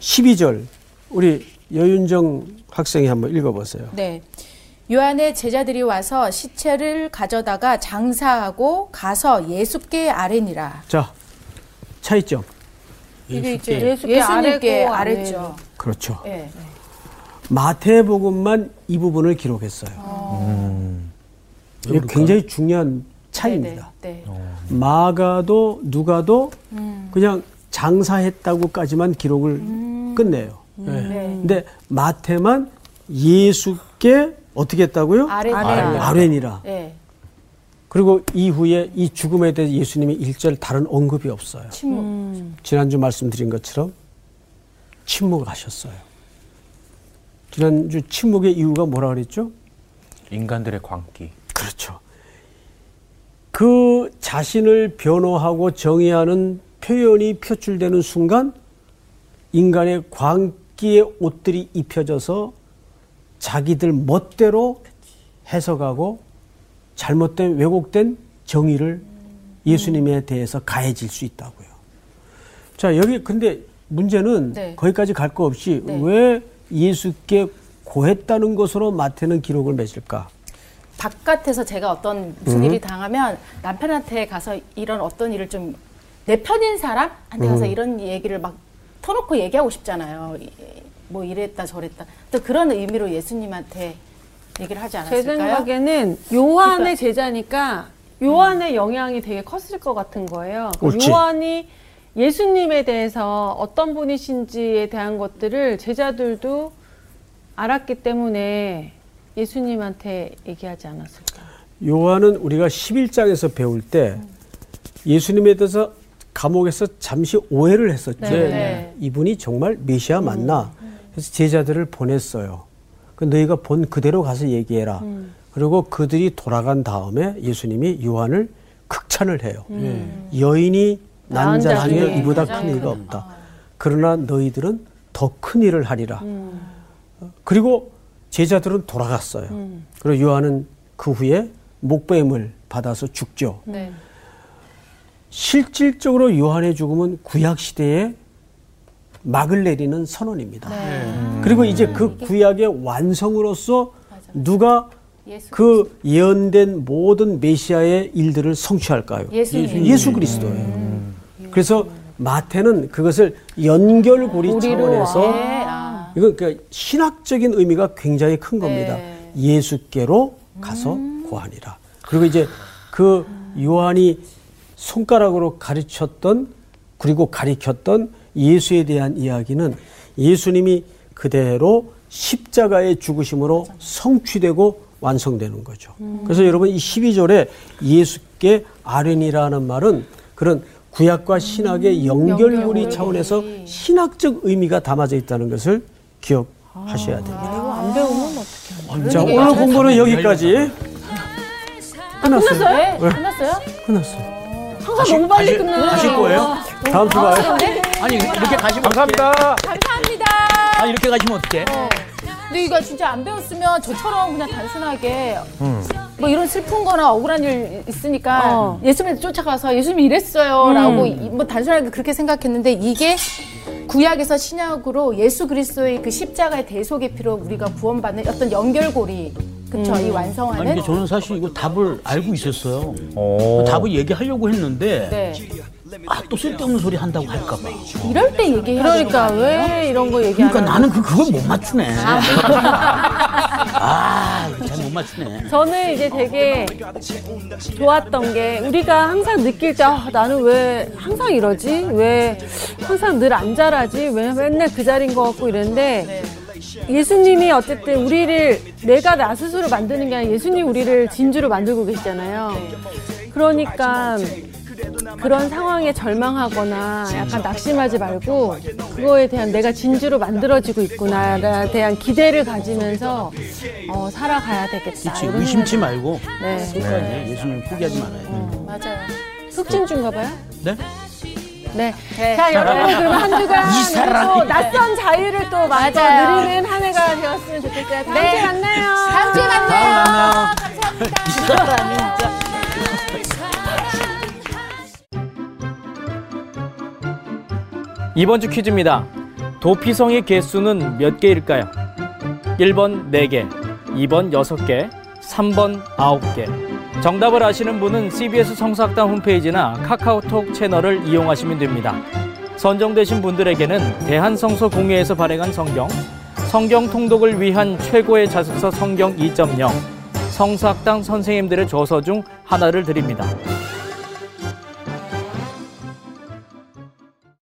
Speaker 3: 12절. 우리 여윤정 학생이 한번 읽어 보세요.
Speaker 1: 네. 요한의 제자들이 와서 시체를 가져다가 장사하고 가서 예수께 아뢰니라.
Speaker 3: 자, 차이점.
Speaker 1: 이게 이제
Speaker 5: 예수께
Speaker 1: 예수님께
Speaker 5: 아뢰고
Speaker 1: 아랬죠.
Speaker 3: 그렇죠.
Speaker 1: 예.
Speaker 3: 마태복음만 이 부분을 기록했어요. 이게 굉장히 중요한 차이입니다.
Speaker 1: 네. 네.
Speaker 3: 마가도 누가도 그냥 장사했다고까지만 기록을 끝내요. 예.
Speaker 1: 네.
Speaker 3: 근데 마태만 예수께 어떻게 했다고요?
Speaker 1: 아뢰니라.
Speaker 3: 아뢰니라.
Speaker 1: 예.
Speaker 3: 그리고 이후에 이 죽음에 대해 예수님이 일절 다른 언급이 없어요.
Speaker 1: 침묵.
Speaker 3: 지난주 말씀드린 것처럼 침묵하셨어요. 지난주 침묵의 이유가 뭐라 그랬죠?
Speaker 2: 인간들의 광기.
Speaker 3: 그렇죠. 그 자신을 변호하고 정의하는 표현이 표출되는 순간 인간의 광기의 옷들이 입혀져서 자기들 멋대로 해석하고 잘못된 왜곡된 정의를 예수님에 대해서 가해질 수 있다고요. 자, 여기 근데 문제는
Speaker 1: 네.
Speaker 3: 거기까지 갈 거 없이
Speaker 1: 네.
Speaker 3: 왜 예수께 고했다는 것으로 마태는 기록을 맺을까?
Speaker 1: 바깥에서 제가 어떤 무슨 일이 당하면 남편한테 가서 이런 어떤 일을 좀 내 편인 사람한테 가서 이런 얘기를 막 터놓고 얘기하고 싶잖아요. 이- 뭐 이랬다 저랬다. 또 그런 의미로 예수님한테 얘기를 하지
Speaker 5: 제
Speaker 1: 않았을까요?
Speaker 5: 생각에는 요한의 제자니까 요한의 영향이 되게 컸을 것 같은 거예요. 그러니까
Speaker 3: 옳지.
Speaker 5: 요한이 예수님에 대해서 어떤 분이신지에 대한 것들을 제자들도 알았기 때문에 예수님한테 얘기하지 않았을까.
Speaker 3: 요한은 우리가 11장에서 배울 때 예수님에 대해서 감옥에서 잠시 오해를 했었죠.
Speaker 5: 네, 네.
Speaker 3: 이분이 정말 메시아 맞나? 그래서 제자들을 보냈어요. 그 너희가 본 그대로 가서 얘기해라. 그리고 그들이 돌아간 다음에 예수님이 요한을 극찬을 해요. 여인이
Speaker 5: 난자난
Speaker 3: 중에 이보다 큰 이가 없다. 그러나 너희들은 더 큰 일을 하리라. 그리고 제자들은 돌아갔어요. 그리고 요한은 그 후에 목배임을 받아서 죽죠.
Speaker 1: 네.
Speaker 3: 실질적으로 요한의 죽음은 구약 시대에 막을 내리는 선언입니다. 그리고 이제 그 구약의 완성으로서 누가. 그 예언된 모든 메시아의 일들을 성취할까요?
Speaker 1: 예수님.
Speaker 3: 예수 그리스도예요. 그래서 마태는 그것을 연결고리 차원에서
Speaker 1: 네. 아.
Speaker 3: 이건 그러니까 신학적인 의미가 굉장히 큰 겁니다.
Speaker 1: 네.
Speaker 3: 예수께로 가서 고하니라. 그리고 이제 그 요한이 손가락으로 가르쳤던 그리고 가리켰던 예수에 대한 이야기는 예수님이 그대로 십자가의 죽으심으로 성취되고 완성되는 거죠. 그래서 여러분 이 12절에 예수께 아렌이라는 말은 그런 구약과 신학의 연결고리 차원에서 신학적 의미가 담아져 있다는 것을 기억하셔야 됩니다.
Speaker 5: 이거 안 배우면 어떡해.
Speaker 3: 자, 오늘 공부는 여기까지. 끝났어요.
Speaker 1: 네, 끝났어요?
Speaker 3: 끝났어요.
Speaker 5: 항상 너무 빨리 끝나.
Speaker 4: 가실 거예요?
Speaker 3: 다음 주 봐요.
Speaker 4: 아니 이렇게 가시면
Speaker 2: 감사합니다.
Speaker 1: 감사합니다.
Speaker 4: 어떡해? 아니 이렇게 가시면 어떡해?
Speaker 1: 근데 이거 진짜 안 배웠으면 저처럼 그냥 단순하게 뭐 이런 슬픈 거나 억울한 일 있으니까
Speaker 5: 어.
Speaker 1: 예수님한테 쫓아가서 예수님이 이랬어요 라고 이- 뭐 단순하게 그렇게 생각했는데 이게 구약에서 신약으로 예수 그리스도의 그 십자가의 대속의 피로 우리가 구원받는 어떤 연결고리 그쵸 이 완성하는
Speaker 4: 아니 근데 저는 사실 이거 답을 알고 있었어요.
Speaker 2: 오.
Speaker 4: 답을 얘기하려고 했는데
Speaker 1: 네.
Speaker 4: 아 또 쓸데없는 소리 한다고 할까 봐.
Speaker 1: 이럴 때 얘기해야
Speaker 5: 그러니까? 왜 이런 거 얘기 안
Speaker 4: 그러니까
Speaker 5: 하는
Speaker 4: 나는 그 그걸 못 맞추네. 아, 잘 못 맞추네.
Speaker 5: 저는 이제 되게 좋았던 게 우리가 항상 느낄 때 아, 나는 왜 항상 이러지? 왜 항상 늘 안 자라지? 왜 맨날 그 자리인 것 같고 이랬는데 예수님이 어쨌든 우리를 내가 나 스스로 만드는 게 아니라 예수님이 우리를 진주로 만들고 계시잖아요. 그러니까 그런 상황에 절망하거나 약간 낙심하지 말고 그거에 대한 내가 진주로 만들어지고 있구나에 대한 기대를 가지면서 어, 살아가야 되겠다.
Speaker 4: 그치,
Speaker 5: 이런
Speaker 4: 의심치 말고
Speaker 5: 네.
Speaker 4: 끝까지 예수님 포기하지 말아요.
Speaker 1: 맞아요.
Speaker 5: 흑진주인가 봐요?
Speaker 4: 네?
Speaker 5: 네. 자, 여러분, 그럼 한 주간 또 낯선 자유를 또
Speaker 1: 맞아요.
Speaker 5: 누리는 한 해가 되었으면 좋겠어요. 다음
Speaker 1: 네.
Speaker 5: 주에 만나요.
Speaker 1: 다음 주에 만나요.
Speaker 8: 이번 주 퀴즈입니다. 도피성의 개수는 몇 개일까요? 1번 4개, 2번 6개, 3번 9개. 정답을 아시는 분은 CBS 성사학당 홈페이지나 카카오톡 채널을 이용하시면 됩니다. 선정되신 분들에게는 대한성서공회에서 발행한 성경, 성경 통독을 위한 최고의 자습서 성경 2.0, 성사학당 선생님들의 저서 중 하나를 드립니다.